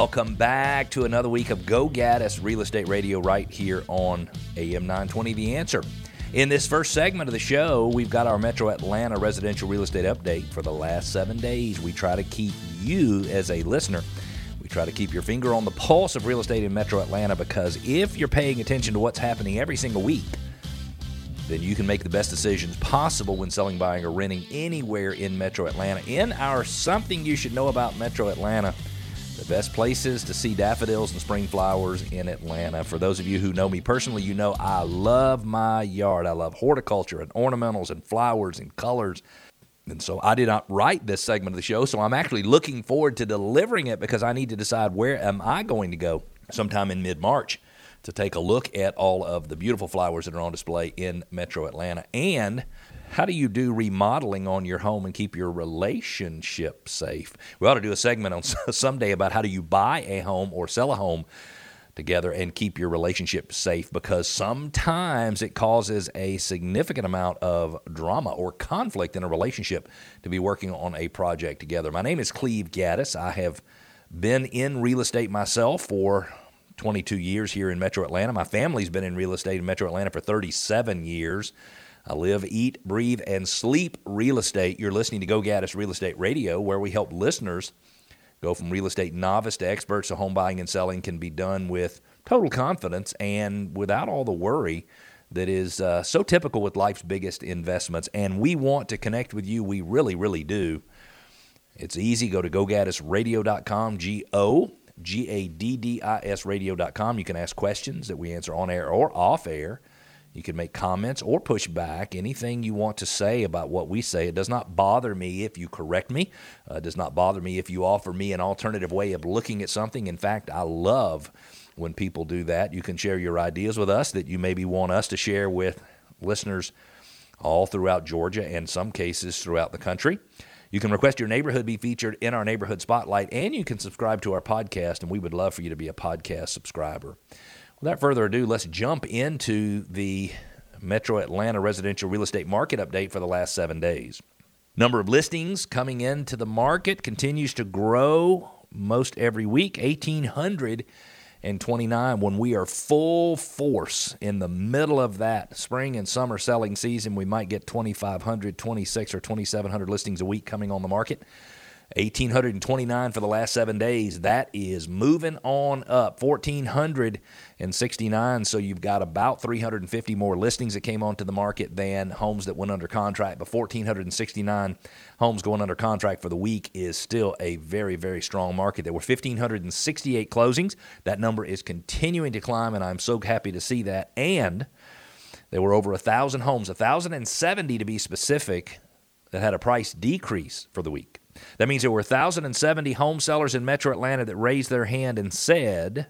Welcome back to another week of Go Gaddis Real Estate Radio right here on AM 920 The Answer. In this first segment of the show, we've got our Metro Atlanta residential real estate update for the last seven days. We try to keep you, as a listener, we try to keep your finger on the pulse of real estate in Metro Atlanta because if you're paying attention to what's happening every single week, then you can make the best decisions possible when selling, buying, or renting anywhere in Metro Atlanta. In our Something You Should Know About Metro Atlanta, the best places to see daffodils and spring flowers in Atlanta. For those of you who know me personally, you know I love my yard. I love horticulture and ornamentals and flowers and colors. And so I did not write this segment of the show, so I'm actually looking forward to delivering it because I need to decide where am I going to go sometime in mid-March to take a look at all of the beautiful flowers that are on display in Metro Atlanta. And how do you do remodeling on your home and keep your relationship safe? We ought to do a segment on someday about how do you buy a home or sell a home together and keep your relationship safe because sometimes it causes a significant amount of drama or conflict in a relationship to be working on a project together. My name is Cleve Gaddis. I have been in real estate myself for 22 years here in Metro Atlanta. My family's been in real estate in Metro Atlanta for 37 years. I live, eat, breathe, and sleep real estate. You're listening to Go Gaddis Real Estate Radio, where we help listeners go from real estate novice to experts so home buying and selling can be done with total confidence and without all the worry that is uh, so typical with life's biggest investments. And we want to connect with you. We really, really do. It's easy. Go to gogaddisradio.com, G O G A D D I S radio.com. You can ask questions that we answer on air or off air. You can make comments or push back anything you want to say about what we say. It does not bother me if you correct me. Uh, it does not bother me if you offer me an alternative way of looking at something. In fact, I love when people do that. You can share your ideas with us that you maybe want us to share with listeners all throughout Georgia and some cases throughout the country. You can request your neighborhood be featured in our neighborhood spotlight, and you can subscribe to our podcast, and we would love for you to be a podcast subscriber. Without further ado, let's jump into the Metro Atlanta residential real estate market update for the last seven days. Number of listings coming into the market continues to grow most every week, 1,829 when we are full force in the middle of that spring and summer selling season we might get 2500 26 or 2700 listings a week coming on the market 1829 for the last seven days. That is moving on up. 1469. So you've got about 350 more listings that came onto the market than homes that went under contract. But 1469 homes going under contract for the week is still a very, very strong market. There were 1,568 closings. That number is continuing to climb, and I'm so happy to see that. And there were over a 1,000 homes, 1,070 to be specific, that had a price decrease for the week. That means there were 1,070 home sellers in Metro Atlanta that raised their hand and said,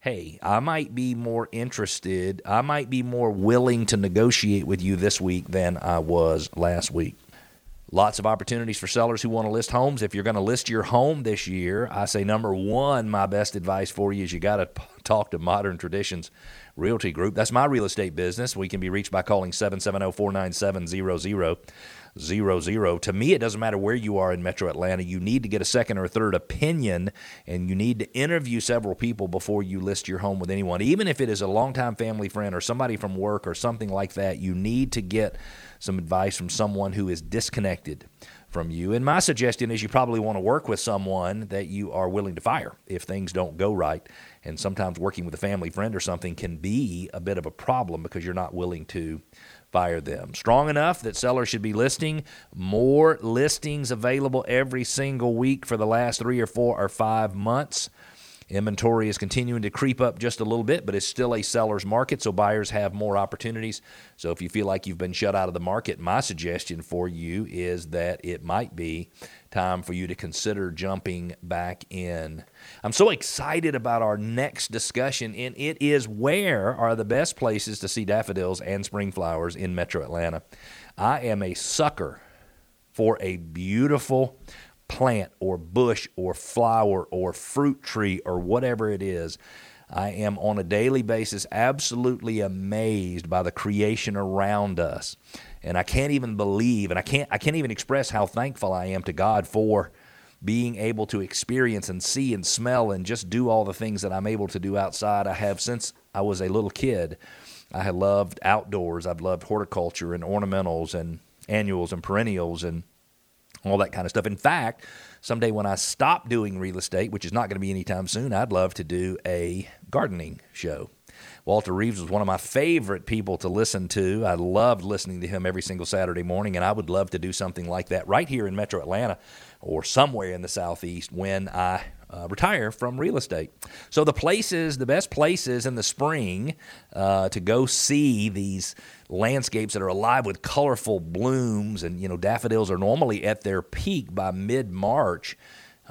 Hey, I might be more interested, I might be more willing to negotiate with you this week than I was last week. Lots of opportunities for sellers who want to list homes. If you're going to list your home this year, I say number one, my best advice for you is you got to talk to Modern Traditions Realty Group. That's my real estate business. We can be reached by calling 770 497 zero zero. To me, it doesn't matter where you are in Metro Atlanta. You need to get a second or third opinion, and you need to interview several people before you list your home with anyone. Even if it is a longtime family friend or somebody from work or something like that, you need to get some advice from someone who is disconnected from you. And my suggestion is you probably want to work with someone that you are willing to fire if things don't go right. And sometimes working with a family friend or something can be a bit of a problem because you're not willing to fire them. Strong enough that sellers should be listing more listings available every single week for the last three or four or five months. Inventory is continuing to creep up just a little bit, but it's still a seller's market, so buyers have more opportunities. So if you feel like you've been shut out of the market, my suggestion for you is that it might be time for you to consider jumping back in. I'm so excited about our next discussion, and it is where are the best places to see daffodils and spring flowers in metro Atlanta. I am a sucker for a beautiful plant or bush or flower or fruit tree or whatever it is. I am on a daily basis absolutely amazed by the creation around us and I can't even believe, and I can't I can't even express how thankful I am to God for being able to experience and see and smell and just do all the things that I'm able to do outside. I have since I was a little kid. I have loved outdoors. I've loved horticulture and ornamentals and annuals and perennials and all that kind of stuff. In fact, someday when I stop doing real estate, which is not going to be anytime soon, I'd love to do a gardening show. Walter Reeves was one of my favorite people to listen to. I loved listening to him every single Saturday morning, and I would love to do something like that right here in Metro Atlanta or somewhere in the Southeast when I uh, retire from real estate. So, the places, the best places in the spring uh, to go see these landscapes that are alive with colorful blooms, and you know, daffodils are normally at their peak by mid March.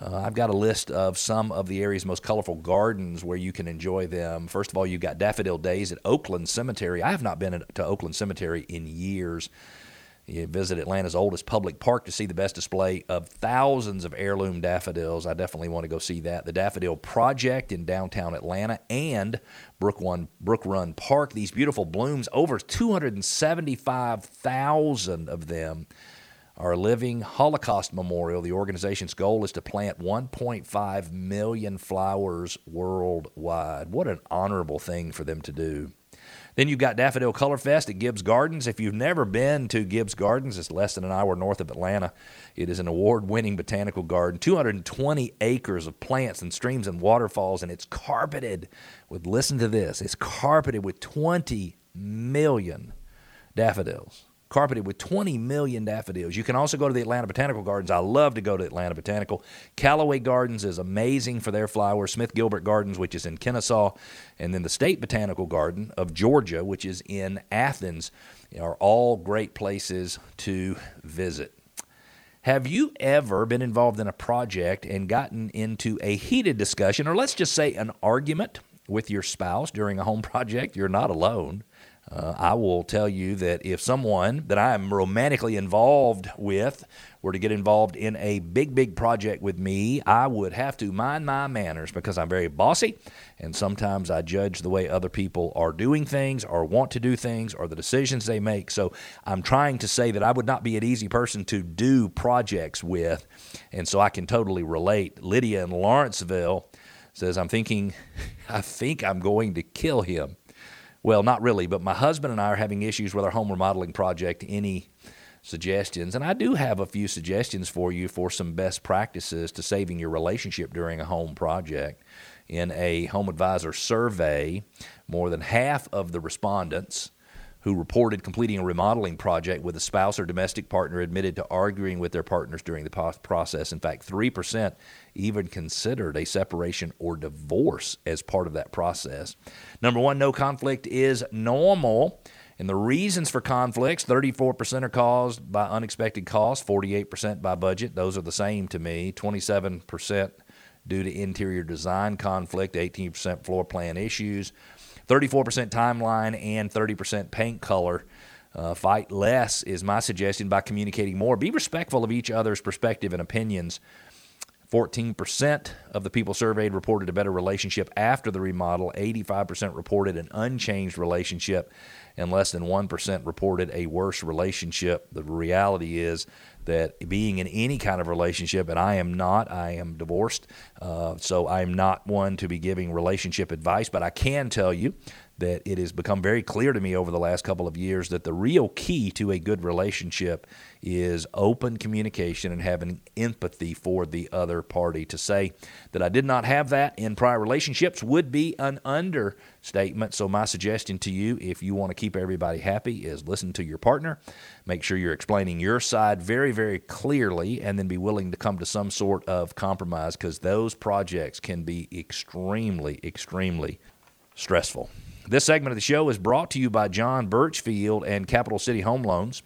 Uh, I've got a list of some of the area's most colorful gardens where you can enjoy them. First of all, you've got Daffodil Days at Oakland Cemetery. I have not been to Oakland Cemetery in years. You visit Atlanta's oldest public park to see the best display of thousands of heirloom daffodils. I definitely want to go see that. The Daffodil Project in downtown Atlanta and Brook, One, Brook Run Park. These beautiful blooms, over 275,000 of them are a living Holocaust memorial. The organization's goal is to plant 1.5 million flowers worldwide. What an honorable thing for them to do. Then you've got Daffodil Color Fest at Gibbs Gardens. If you've never been to Gibbs Gardens, it's less than an hour north of Atlanta. It is an award winning botanical garden, 220 acres of plants and streams and waterfalls, and it's carpeted with, listen to this, it's carpeted with 20 million daffodils carpeted with 20 million daffodils. You can also go to the Atlanta Botanical Gardens. I love to go to Atlanta Botanical. Callaway Gardens is amazing for their flowers. Smith Gilbert Gardens, which is in Kennesaw, and then the State Botanical Garden of Georgia, which is in Athens, are all great places to visit. Have you ever been involved in a project and gotten into a heated discussion, or let's just say an argument with your spouse during a home project? You're not alone. Uh, I will tell you that if someone that I am romantically involved with were to get involved in a big, big project with me, I would have to mind my manners because I'm very bossy and sometimes I judge the way other people are doing things or want to do things or the decisions they make. So I'm trying to say that I would not be an easy person to do projects with. And so I can totally relate. Lydia in Lawrenceville says, I'm thinking, I think I'm going to kill him. Well, not really, but my husband and I are having issues with our home remodeling project. Any suggestions? And I do have a few suggestions for you for some best practices to saving your relationship during a home project. In a HomeAdvisor survey, more than half of the respondents who reported completing a remodeling project with a spouse or domestic partner admitted to arguing with their partners during the process. In fact, 3% even considered a separation or divorce as part of that process. Number one, no conflict is normal. And the reasons for conflicts 34% are caused by unexpected costs, 48% by budget. Those are the same to me. 27% due to interior design conflict, 18% floor plan issues, 34% timeline, and 30% paint color. Uh, fight less is my suggestion by communicating more. Be respectful of each other's perspective and opinions. 14% of the people surveyed reported a better relationship after the remodel. 85% reported an unchanged relationship, and less than 1% reported a worse relationship. The reality is that being in any kind of relationship, and I am not, I am divorced, uh, so I'm not one to be giving relationship advice, but I can tell you that it has become very clear to me over the last couple of years that the real key to a good relationship is open communication and having empathy for the other party. To say that I did not have that in prior relationships would be an understatement. So, my suggestion to you, if you want to keep everybody happy, is listen to your partner. Make sure you're explaining your side very, very clearly, and then be willing to come to some sort of compromise because those projects can be extremely, extremely stressful. This segment of the show is brought to you by John Birchfield and Capital City Home Loans.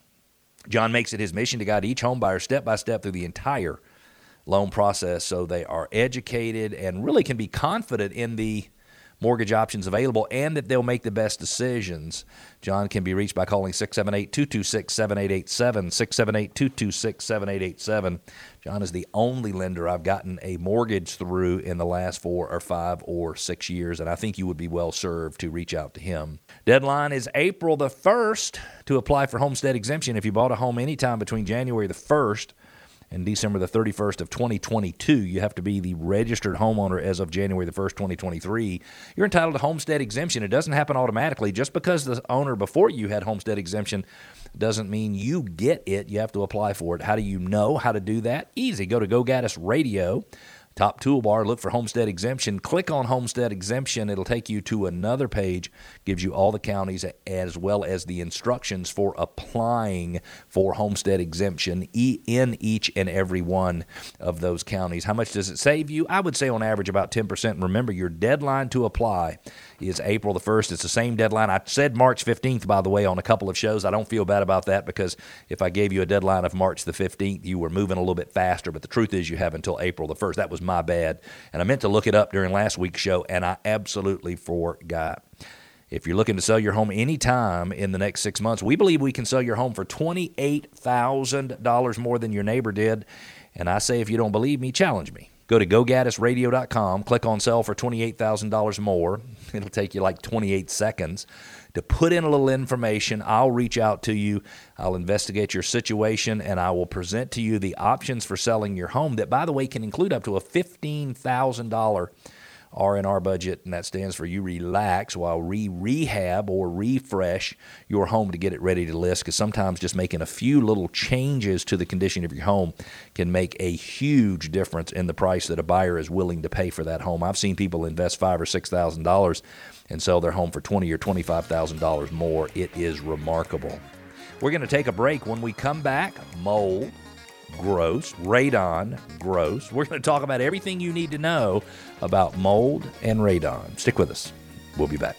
John makes it his mission to guide each home buyer step by step through the entire loan process so they are educated and really can be confident in the mortgage options available and that they'll make the best decisions. John can be reached by calling 678 226 7887. 678 226 7887. John is the only lender I've gotten a mortgage through in the last four or five or six years, and I think you would be well served to reach out to him. Deadline is April the 1st to apply for homestead exemption if you bought a home anytime between January the 1st and December the 31st of 2022, you have to be the registered homeowner as of January the 1st, 2023. You're entitled to homestead exemption. It doesn't happen automatically. Just because the owner before you had homestead exemption doesn't mean you get it. You have to apply for it. How do you know how to do that? Easy. Go to Go Gaddis Radio Top toolbar, look for homestead exemption. Click on homestead exemption. It'll take you to another page, gives you all the counties as well as the instructions for applying for homestead exemption in each and every one of those counties. How much does it save you? I would say on average about 10%. remember, your deadline to apply is April the 1st. It's the same deadline. I said March 15th, by the way, on a couple of shows. I don't feel bad about that because if I gave you a deadline of March the 15th, you were moving a little bit faster. But the truth is, you have until April the 1st. That was my bad. And I meant to look it up during last week's show, and I absolutely forgot. If you're looking to sell your home anytime in the next six months, we believe we can sell your home for $28,000 more than your neighbor did. And I say, if you don't believe me, challenge me. Go to gogaddisradio.com, click on sell for $28,000 more. It'll take you like 28 seconds to put in a little information. I'll reach out to you. I'll investigate your situation and I will present to you the options for selling your home that, by the way, can include up to a $15,000 R&R budget, and that stands for you relax while we rehab or refresh your home to get it ready to list. Because sometimes just making a few little changes to the condition of your home can make a huge difference in the price that a buyer is willing to pay for that home. I've seen people invest five or six thousand dollars and sell their home for twenty or twenty-five thousand dollars more. It is remarkable. We're going to take a break. When we come back, mold gross, radon gross. We're going to talk about everything you need to know about mold and radon. Stick with us. We'll be back.